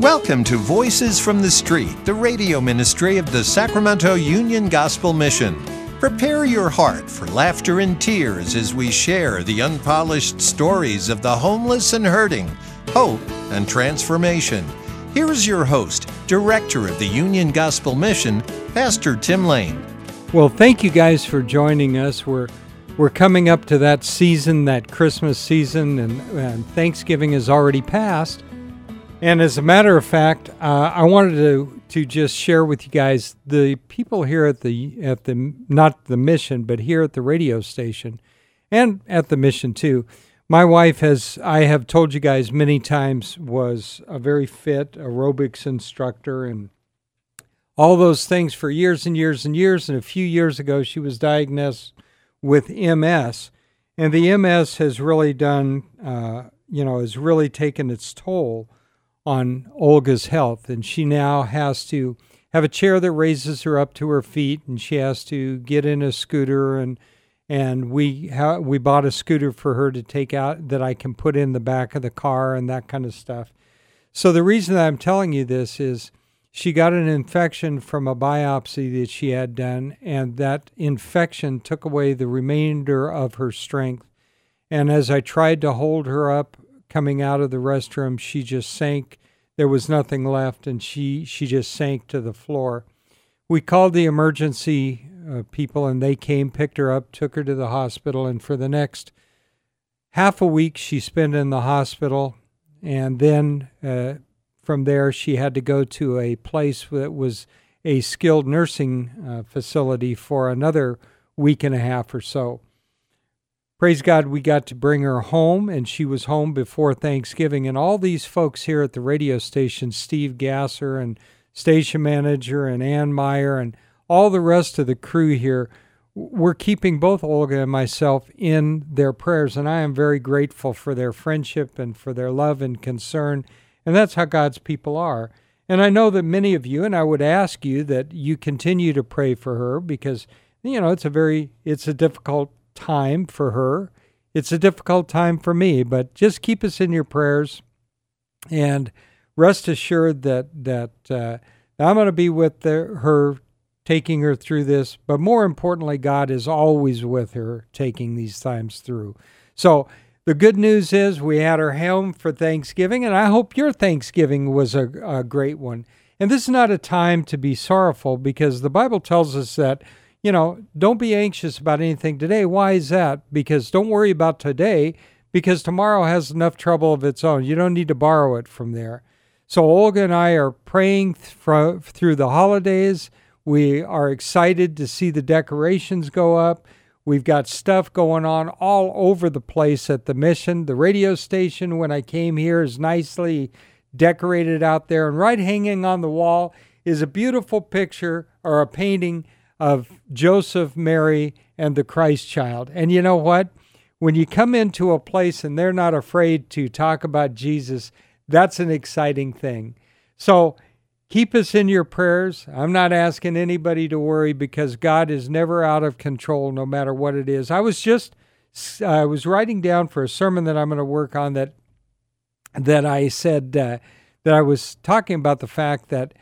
Welcome to Voices from the Street, the radio ministry of the Sacramento Union Gospel Mission. Prepare your heart for laughter and tears as we share the unpolished stories of the homeless and hurting, hope and transformation. Here is your host, Director of the Union Gospel Mission, Pastor Tim Lane. Well, thank you guys for joining us. We're we're coming up to that season, that Christmas season, and, and Thanksgiving has already passed. And as a matter of fact, uh, I wanted to to just share with you guys the people here at the at the not the mission, but here at the radio station, and at the mission too. My wife has I have told you guys many times was a very fit aerobics instructor and all those things for years and years and years. And a few years ago, she was diagnosed with MS, and the MS has really done uh, you know has really taken its toll on Olga's health, and she now has to have a chair that raises her up to her feet, and she has to get in a scooter and and we ha- we bought a scooter for her to take out that I can put in the back of the car and that kind of stuff. So the reason that I'm telling you this is she got an infection from a biopsy that she had done, and that infection took away the remainder of her strength. And as I tried to hold her up coming out of the restroom, she just sank. There was nothing left, and she, she just sank to the floor. We called the emergency uh, people, and they came, picked her up, took her to the hospital, and for the next half a week, she spent in the hospital. And then uh, from there, she had to go to a place that was a skilled nursing uh, facility for another week and a half or so praise God, we got to bring her home, and she was home before Thanksgiving. And all these folks here at the radio station, Steve Gasser and station manager and Ann Meyer and all the rest of the crew here, were keeping both Olga and myself in their prayers. And I am very grateful for their friendship and for their love and concern. And that's how God's people are. And I know that many of you, and I would ask you that you continue to pray for her because, you know, it's a very, it's a difficult time for her. It's a difficult time for me, but just keep us in your prayers and rest assured that that uh, I'm going to be with the, her, taking her through this. But more importantly, God is always with her, taking these times through. So the good news is we had her home for Thanksgiving, and I hope your Thanksgiving was a, a great one. And this is not a time to be sorrowful because the Bible tells us that you know, don't be anxious about anything today. Why is that? Because don't worry about today because tomorrow has enough trouble of its own. You don't need to borrow it from there. So Olga and I are praying th- through the holidays. We are excited to see the decorations go up. We've got stuff going on all over the place at the mission. The radio station, when I came here, is nicely decorated out there. And right hanging on the wall is a beautiful picture or a painting of Joseph, Mary, and the Christ child. And you know what? When you come into a place and they're not afraid to talk about Jesus, that's an exciting thing. So keep us in your prayers. I'm not asking anybody to worry because God is never out of control no matter what it is. I was just I was writing down for a sermon that I'm going to work on that that I said uh, that I was talking about the fact that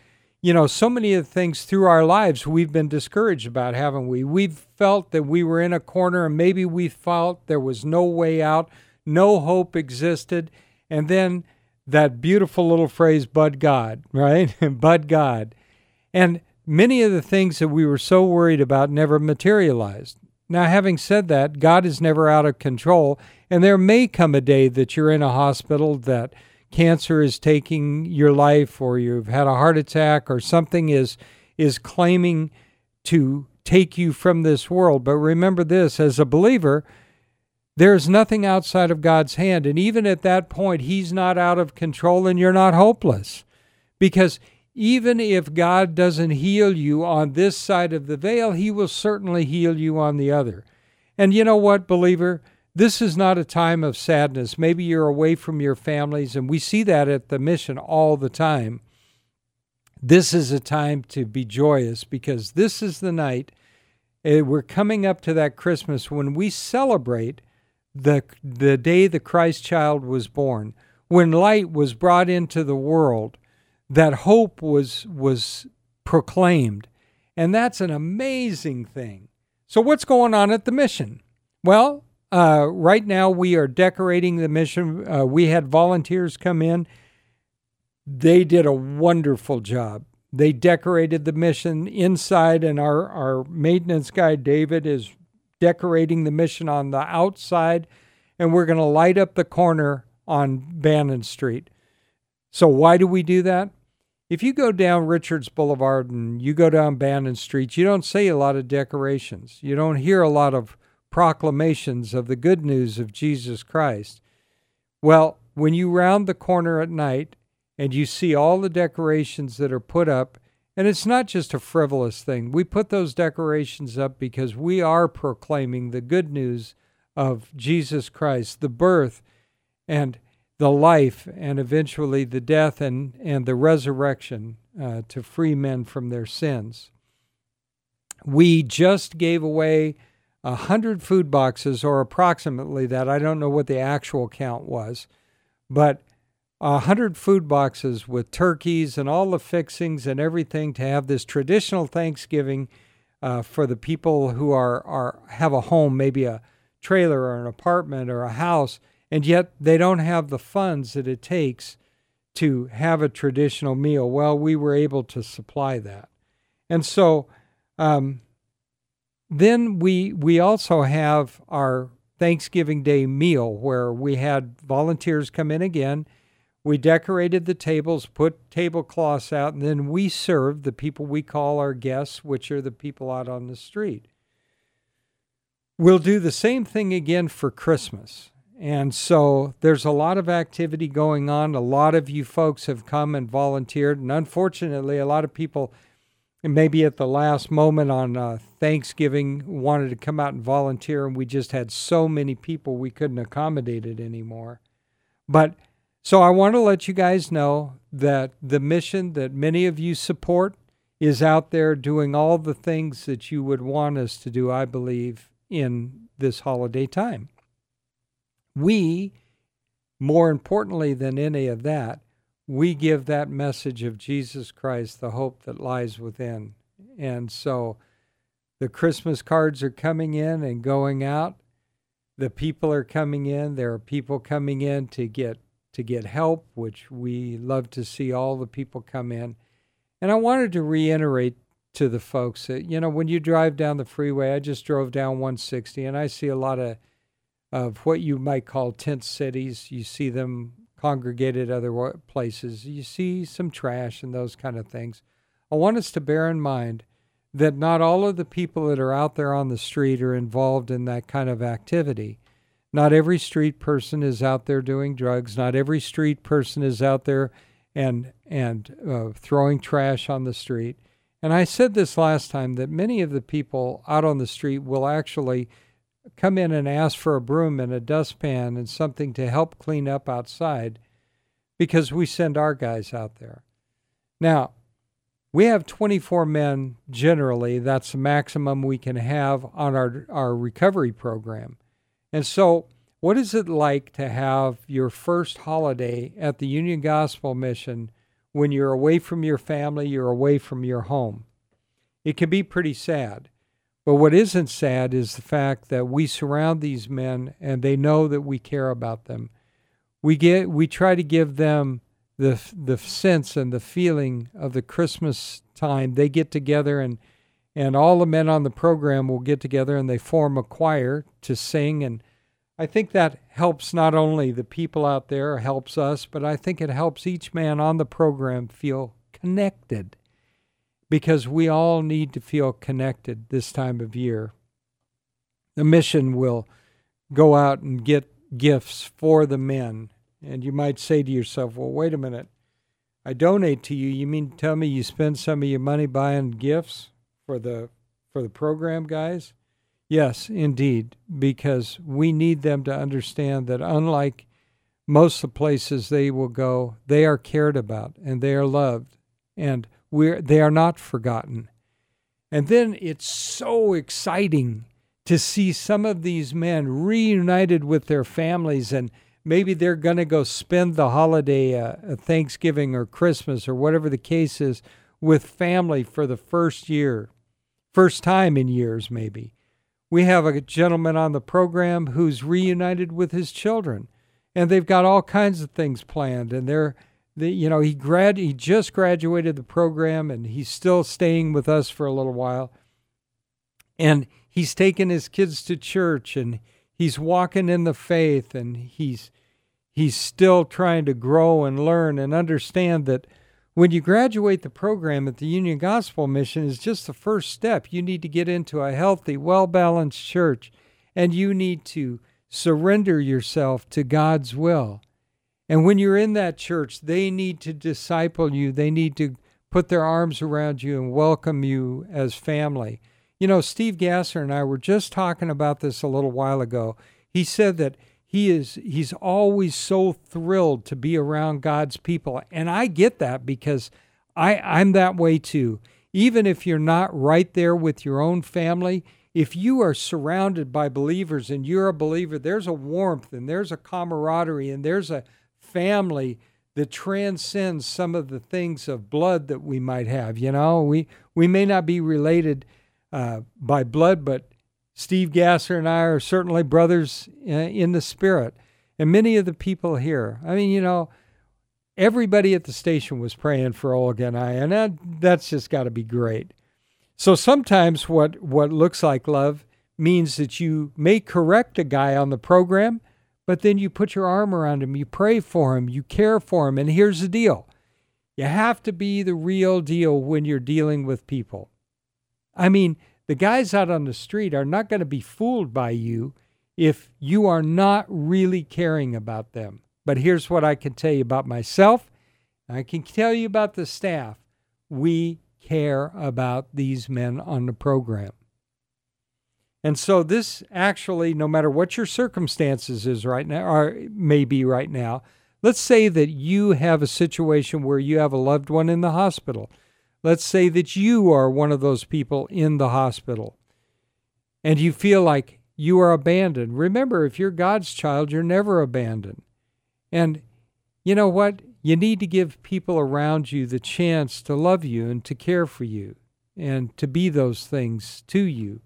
you know, so many of the things through our lives we've been discouraged about, haven't we? We've felt that we were in a corner and maybe we felt there was no way out, no hope existed. And then that beautiful little phrase, but God, right? but God. And many of the things that we were so worried about never materialized. Now, having said that, God is never out of control, and there may come a day that you're in a hospital that cancer is taking your life or you've had a heart attack or something is is claiming to take you from this world. But remember this as a believer, there's nothing outside of God's hand. And even at that point, He's not out of control and you're not hopeless. Because even if God doesn't heal you on this side of the veil, He will certainly heal you on the other. And you know what, believer? This is not a time of sadness. Maybe you're away from your families, and we see that at the mission all the time. This is a time to be joyous because this is the night. Eh, we're coming up to that Christmas when we celebrate the, the day the Christ child was born, when light was brought into the world, that hope was was proclaimed. And that's an amazing thing. So what's going on at the mission? Well, uh, right now we are decorating the mission. Uh, we had volunteers come in. They did a wonderful job. They decorated the mission inside, and our, our maintenance guy, David, is decorating the mission on the outside. And we're going to light up the corner on Bannon Street. So, why do we do that? If you go down Richards Boulevard and you go down Bannon Street, you don't see a lot of decorations. You don't hear a lot of proclamations of the good news of Jesus Christ. Well, when you round the corner at night and you see all the decorations that are put up, and it's not just a frivolous thing. We put those decorations up because we are proclaiming the good news of Jesus Christ, the birth and the life, and eventually the death and, and the resurrection uh, to free men from their sins. We just gave away a hundred food boxes, or approximately that. I don't know what the actual count was, but a hundred food boxes with turkeys and all the fixings and everything to have this traditional Thanksgiving uh, for the people who are, are have a home, maybe a trailer or an apartment or a house, and yet they don't have the funds that it takes to have a traditional meal. Well, we were able to supply that, and so um, then we we also have our Thanksgiving Day meal where we had volunteers come in again. We decorated the tables, put tablecloths out, and then we served the people we call our guests, which are the people out on the street. We'll do the same thing again for Christmas. And so there's a lot of activity going on. A lot of you folks have come and volunteered. And unfortunately, a lot of people and maybe at the last moment on uh, Thanksgiving wanted to come out and volunteer, and we just had so many people we couldn't accommodate it anymore. But so I want to let you guys know that the mission that many of you support is out there doing all the things that you would want us to do, I believe, in this holiday time. We, more importantly than any of that, we give that message of Jesus Christ, the hope that lies within. And so the Christmas cards are coming in and going out. The people are coming in. There are people coming in to get to get help, which we love to see all the people come in. And I wanted to reiterate to the folks that you know when you drive down the freeway, I just drove down 160 and I see a lot of of what you might call tent cities. You see them congregated other places, you see some trash and those kind of things. I want us to bear in mind that not all of the people that are out there on the street are involved in that kind of activity. Not every street person is out there doing drugs. Not every street person is out there and and uh, throwing trash on the street. And I said this last time that many of the people out on the street will actually come in and ask for a broom and a dustpan and something to help clean up outside because we send our guys out there. Now, we have 24 men generally. That's the maximum we can have on our, our recovery program. And so, what is it like to have your first holiday at the Union Gospel Mission when you're away from your family, you're away from your home? It can be pretty sad. But what isn't sad is the fact that we surround these men and they know that we care about them. We get we try to give them the the sense and the feeling of the Christmas time. They get together and and all the men on the program will get together and they form a choir to sing and I think that helps not only the people out there, helps us, but I think it helps each man on the program feel connected because we all need to feel connected this time of year. The mission will go out and get gifts for the men. And you might say to yourself, well, wait a minute. I donate to you. You mean tell me you spend some of your money buying gifts for the for the program guys? Yes, indeed, because we need them to understand that unlike most of the places they will go, they are cared about and they are loved. And we're, they are not forgotten. And then it's so exciting to see some of these men reunited with their families and maybe they're going to go spend the holiday, uh, Thanksgiving or Christmas or whatever the case is, with family for the first year, first time in years, maybe. We have a gentleman on the program who's reunited with his children, and they've got all kinds of things planned, and they're the, you know he grad he just graduated the program and he's still staying with us for a little while and he's taken his kids to church and he's walking in the faith and he's he's still trying to grow and learn and understand that when you graduate the program at the Union Gospel Mission is just the first step. You need to get into a healthy, well-balanced church and you need to surrender yourself to God's will. And when you're in that church, they need to disciple you. They need to put their arms around you and welcome you as family. You know, Steve Gasser and I were just talking about this a little while ago. He said that he is he's always so thrilled to be around God's people. And I get that because I I'm that way too. Even if you're not right there with your own family, if you are surrounded by believers and you're a believer, there's a warmth and there's a camaraderie and there's a family that transcends some of the things of blood that we might have. You know, we we may not be related uh, by blood, but Steve Gasser and I are certainly brothers uh, in the spirit. And many of the people here, I mean, you know, everybody at the station was praying for Olga and I, and that, that's just got to be great. So sometimes what, what looks like love means that you may correct a guy on the program, but then you put your arm around him, you pray for him, you care for him. And here's the deal you have to be the real deal when you're dealing with people. I mean, the guys out on the street are not going to be fooled by you if you are not really caring about them. But here's what I can tell you about myself. I can tell you about the staff. We care about these men on the program. And so this actually, no matter what your circumstances is right now, or may be right now, let's say that you have a situation where you have a loved one in the hospital. Let's say that you are one of those people in the hospital and you feel like you are abandoned. Remember, if you're God's child, you're never abandoned. And you know what? You need to give people around you the chance to love you and to care for you and to be those things to you.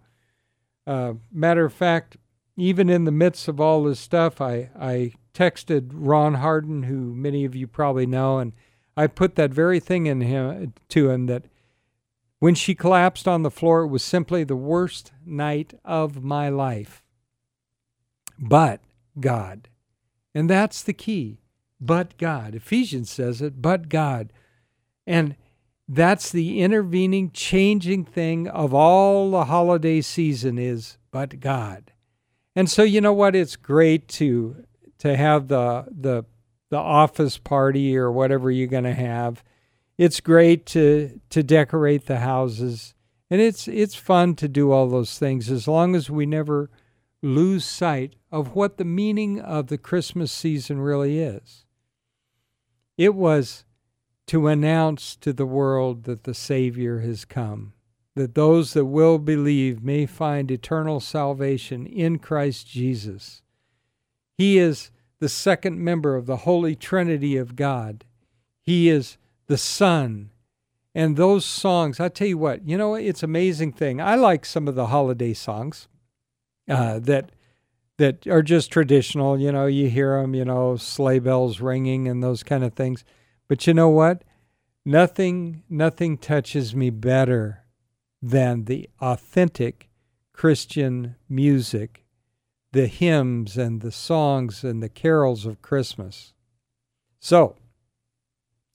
Uh, matter of fact, even in the midst of all this stuff, I, I texted Ron Harden, who many of you probably know, and I put that very thing in him to him that when she collapsed on the floor, it was simply the worst night of my life. But God. And that's the key. But God. Ephesians says it, but God. And that's the intervening, changing thing of all the holiday season is but God. And so you know what? It's great to to have the the the office party or whatever you're going to have. It's great to to decorate the houses, and it's it's fun to do all those things as long as we never lose sight of what the meaning of the Christmas season really is. It was to announce to the world that the Savior has come, that those that will believe may find eternal salvation in Christ Jesus. He is the second member of the Holy Trinity of God. He is the Son. And those songs, I tell you what, you know, it's amazing thing. I like some of the holiday songs uh, that that are just traditional. You know, you hear them, you know, sleigh bells ringing and those kind of things. But you know what? Nothing nothing touches me better than the authentic Christian music, the hymns and the songs and the carols of Christmas. So,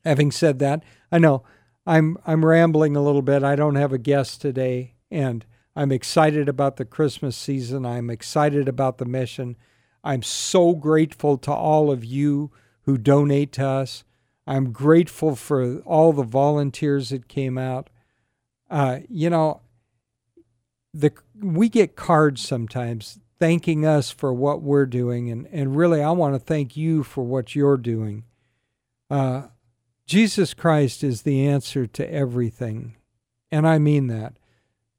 having said that, I know I'm I'm rambling a little bit. I don't have a guest today and I'm excited about the Christmas season. I'm excited about the mission. I'm so grateful to all of you who donate to us. I'm grateful for all the volunteers that came out. Uh, you know, the we get cards sometimes thanking us for what we're doing, and and really, I want to thank you for what you're doing. Uh, Jesus Christ is the answer to everything, and I mean that.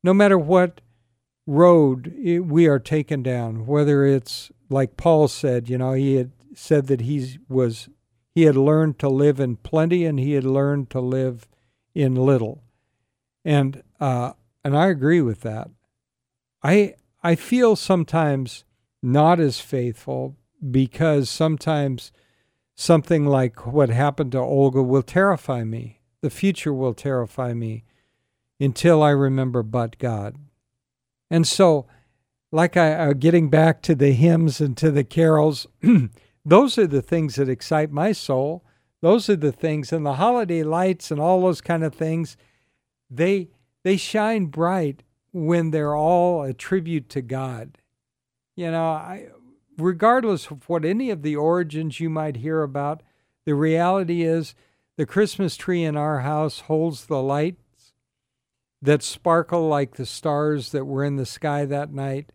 No matter what road we are taken down, whether it's like Paul said, you know, he had said that he was he had learned to live in plenty and he had learned to live in little. And uh, and I agree with that. I I feel sometimes not as faithful because sometimes something like what happened to Olga will terrify me. The future will terrify me until I remember but God. And so, like I uh, getting back to the hymns and to the carols, those are the things that excite my soul. Those are the things, and the holiday lights and all those kind of things. They they shine bright when they're all a tribute to God. You know, I, regardless of what any of the origins you might hear about, the reality is the Christmas tree in our house holds the lights that sparkle like the stars that were in the sky that night.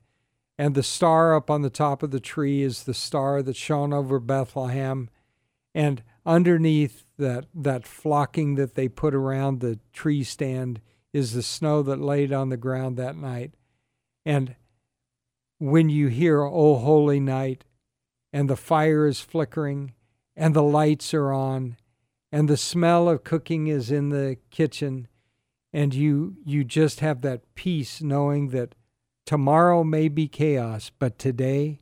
And the star up on the top of the tree is the star that shone over Bethlehem. And underneath that, that flocking that they put around the tree stand is the snow that laid on the ground that night. And when you hear, O Holy Night, and the fire is flickering, and the lights are on, and the smell of cooking is in the kitchen, and you, you just have that peace knowing that tomorrow may be chaos, but today,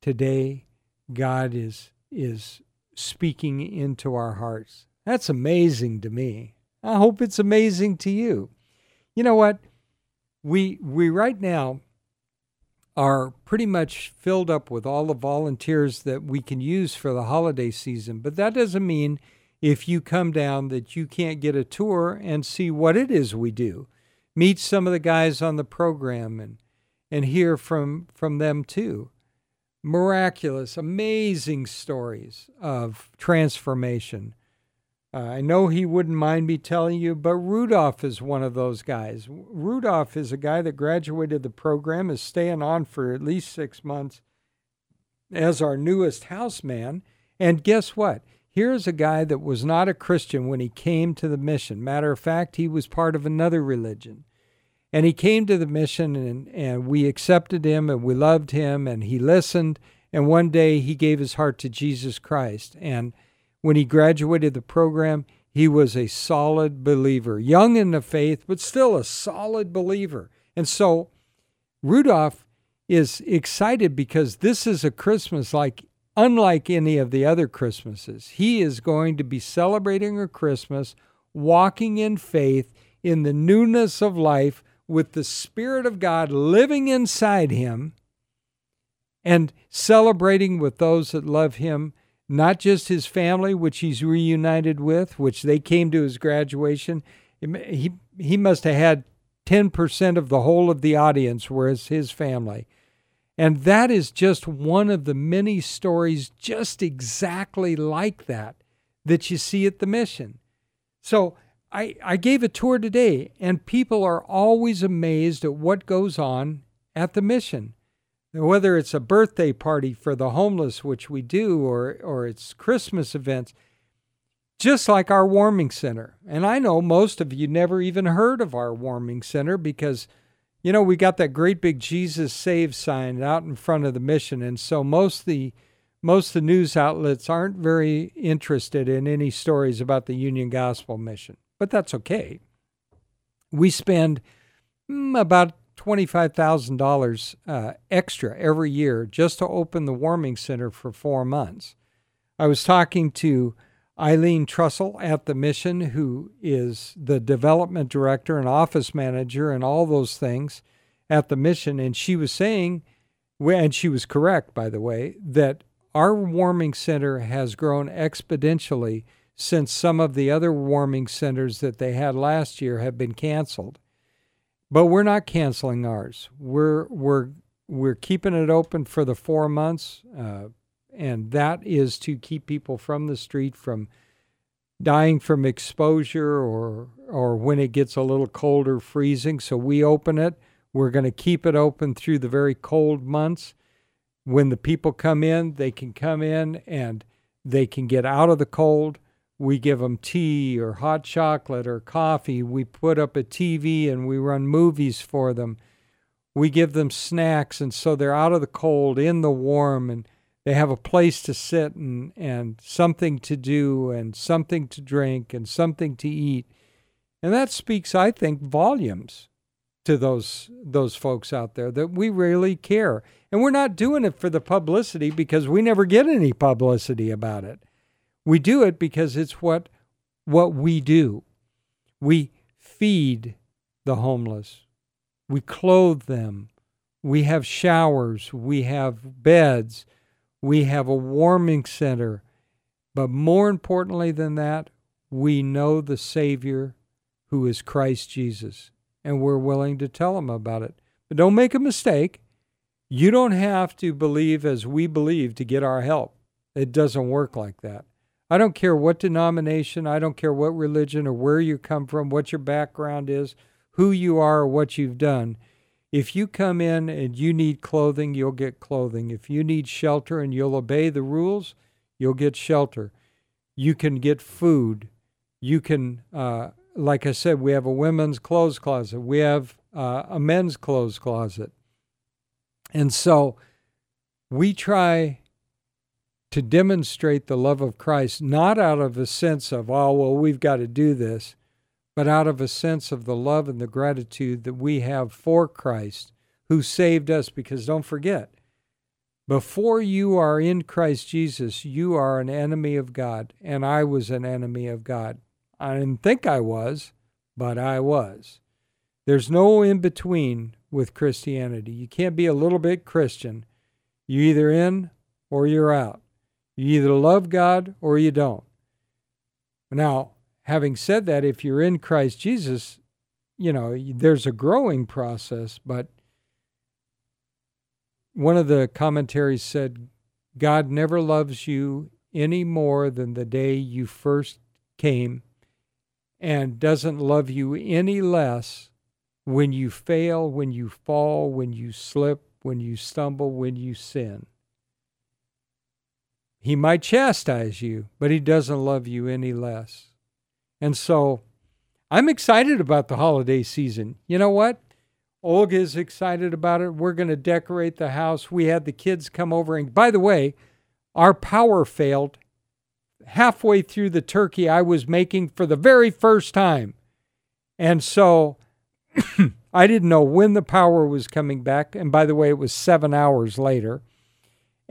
today, God is, is speaking into our hearts. That's amazing to me. I hope it's amazing to you. You know what? We we right now are pretty much filled up with all the volunteers that we can use for the holiday season, but that doesn't mean if you come down that you can't get a tour and see what it is we do. Meet some of the guys on the program and and hear from from them too. Miraculous, amazing stories of transformation uh, I know he wouldn't mind me telling you, but Rudolph is one of those guys. Rudolph is a guy that graduated the program, is staying on for at least six months as our newest houseman. And guess what? Here's a guy that was not a Christian when he came to the mission. Matter of fact, he was part of another religion. And he came to the mission, and, and we accepted him, and we loved him, and he listened. And one day he gave his heart to Jesus Christ. And when he graduated the program, he was a solid believer, young in the faith, but still a solid believer. And so Rudolph is excited because this is a Christmas like unlike any of the other Christmases. He is going to be celebrating a Christmas, walking in faith in the newness of life with the Spirit of God living inside him and celebrating with those that love him not just his family, which he's reunited with, which they came to his graduation. He, he must have had 10% of the whole of the audience was his family. And that is just one of the many stories just exactly like that that you see at the mission. So I, I gave a tour today, and people are always amazed at what goes on at the mission whether it's a birthday party for the homeless, which we do, or, or it's Christmas events, just like our warming center. And I know most of you never even heard of our warming center because, you know, we got that great big Jesus Save sign out in front of the mission. And so most the most the news outlets aren't very interested in any stories about the Union Gospel Mission. But that's okay. We spend mm, about $25,000 uh, extra every year just to open the warming center for four months. I was talking to Eileen Trussell at the mission, who is the development director and office manager and all those things at the mission, and she was saying, and she was correct, by the way, that our warming center has grown exponentially since some of the other warming centers that they had last year have been canceled. But we're not canceling ours. We're we're we're keeping it open for the four months, uh, and that is to keep people from the street from dying from exposure or or when it gets a little colder, freezing. So we open it. We're going to keep it open through the very cold months. When the people come in, they can come in and they can get out of the cold we give them tea or hot chocolate or coffee. We put up a TV and we run movies for them. We give them snacks, and so they're out of the cold, in the warm, and They have a place to sit and, and something to do and something to drink and something to eat. And that speaks, I think, volumes to those those folks out there that we really care. And we're not doing it for the publicity because we never get any publicity about it. We do it because it's what what we do. We feed the homeless. We clothe them. We have showers. We have beds. We have a warming center. But more importantly than that, we know the Savior who is Christ Jesus and we're willing to tell him about it. But don't make a mistake. You don't have to believe as we believe to get our help. It doesn't work like that. I don't care what denomination, I don't care what religion or where you come from, what your background is, who you are, or what you've done. If you come in and you need clothing, you'll get clothing. If you need shelter and you'll obey the rules, you'll get shelter. You can get food. You can uh, like I said, we have a women's clothes closet, we have uh, a men's clothes closet. And so we try to demonstrate the love of Christ, not out of a sense of, oh, well, we've got to do this, but out of a sense of the love and the gratitude that we have for Christ who saved us. Because don't forget, before you are in Christ Jesus, you are an enemy of God, and I was an enemy of God. I didn't think I was, but I was. There's no in between with Christianity. You can't be a little bit Christian. You're either in or you're out. You either love God or you don't. Now, having said that, if you're in Christ Jesus, you know, there's a growing process, but one of the commentaries said, God never loves you any more than the day you first came and doesn't love you any less when you fail, when you fall, when you slip, when you stumble, when you sin. He might chastise you, but he doesn't love you any less. And so I'm excited about the holiday season. You know what? Olga is excited about it. We're going to decorate the house. We had the kids come over. And by the way, our power failed halfway through the turkey I was making for the very first time. And so I didn't know when the power was coming back. And by the way, it was seven hours later.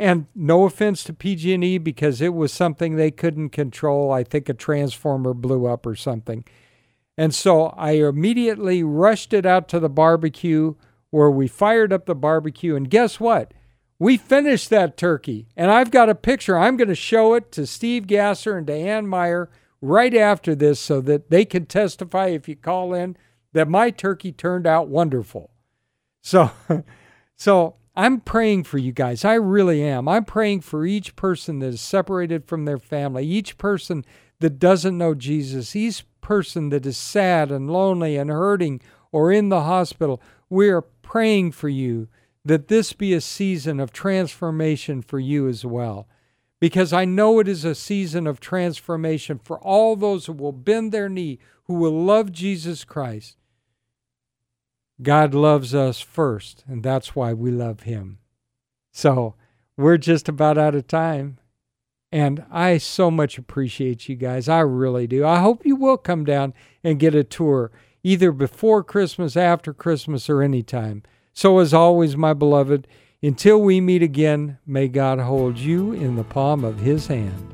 And no offense to PG&E because it was something they couldn't control. I think a transformer blew up or something. And so I immediately rushed it out to the barbecue where we fired up the barbecue. And guess what? We finished that turkey, and I've got a picture. I'm going to show it to Steve Gasser and to Ann Meyer right after this so that they can testify if you call in that my turkey turned out wonderful. So, so I'm praying for you guys. I really am. I'm praying for each person that is separated from their family, each person that doesn't know Jesus, each person that is sad and lonely and hurting or in the hospital. We are praying for you that this be a season of transformation for you as well. Because I know it is a season of transformation for all those who will bend their knee, who will love Jesus Christ. God loves us first, and that's why we love Him. So we're just about out of time. And I so much appreciate you guys. I really do. I hope you will come down and get a tour either before Christmas, after Christmas, or anytime. So, as always, my beloved, until we meet again, may God hold you in the palm of his hand.